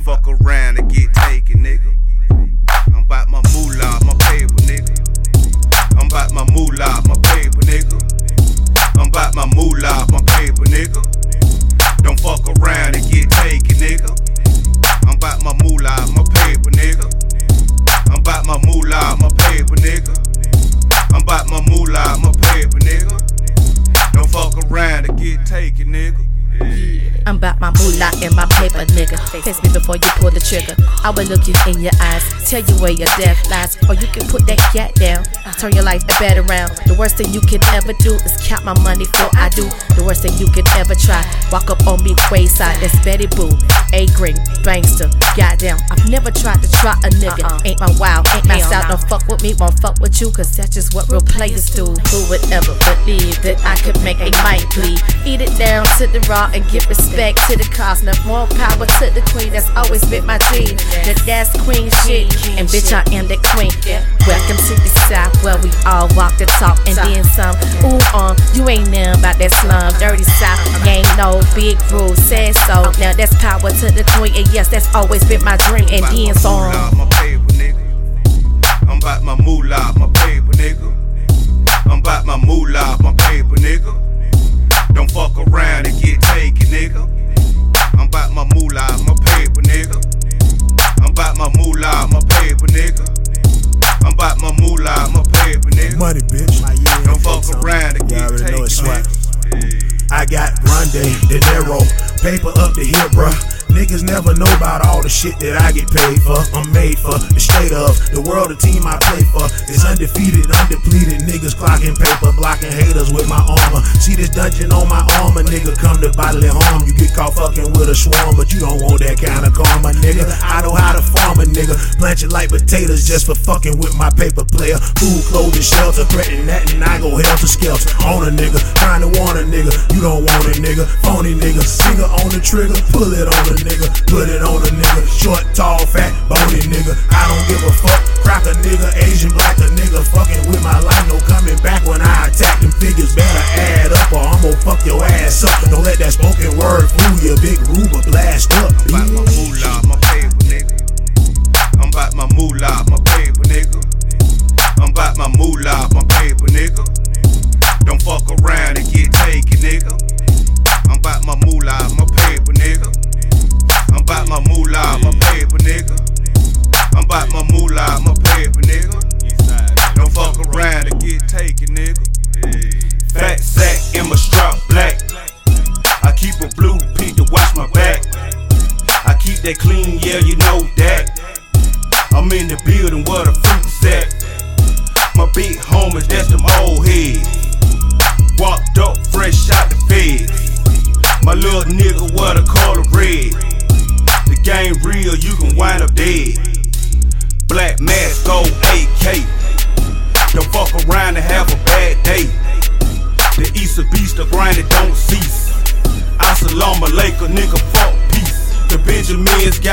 fuck around and get taken, nigga. I'm about my moolah and my paper, nigga. Face me before you pull the trigger. I will look you in your eyes, tell you where your death lies, or you can put that cat down. Turn your life a bed around. The worst thing you can ever do is count my money for I do. The worst thing you can ever try. Walk up on me wayside, that's Betty Boo, A Green, Banksta. Goddamn, I've never tried to try a nigga. Uh-uh. Ain't my wild, ain't my style. Don't fuck with me, won't fuck with you, cause that's just what real players do. Who would ever believe that I could make a mic bleed? Eat it down to the raw and give respect to the. Now more power to the queen that's always been my dream. That that's queen shit, and bitch I am the queen. Welcome to the south where we all walk the talk and then some. Ooh um, you ain't nothing about that slum, dirty south. Ain't no Big Rube, said so. Now that's power to the queen, and yes that's always been my dream. And then some. Bitch. My year Don't fuck around and You get already know it's. I got Grande, Dinero, paper up to here, bruh. Niggas never know about all the shit that I get paid for. I'm made for the state of the world. The team I play for is undefeated, undepleted. Niggas clocking paper, blocking haters with my armor. See this dungeon on my armor, nigga. Come to bodily harm. You get caught fucking with a swarm, but you don't want that kind of karma, nigga. I know how to farm a nigga. Plant you like potatoes just for fucking with my paper player. Food, clothing, shelter, threatening that, and I go hell to skelter. On a nigga, trying to warn a nigga. You don't want a nigga, phony nigga. Finger on the trigger, pull it on a nigga, put it on a nigga. Short, tall, fat, bony nigga. I don't give a fuck. Crack a nigga, Asian, black a nigga. Around and have a bad day. The East a beast, the grind it don't cease. Assalamu alaikum, nigga, fuck peace. The Benjamins got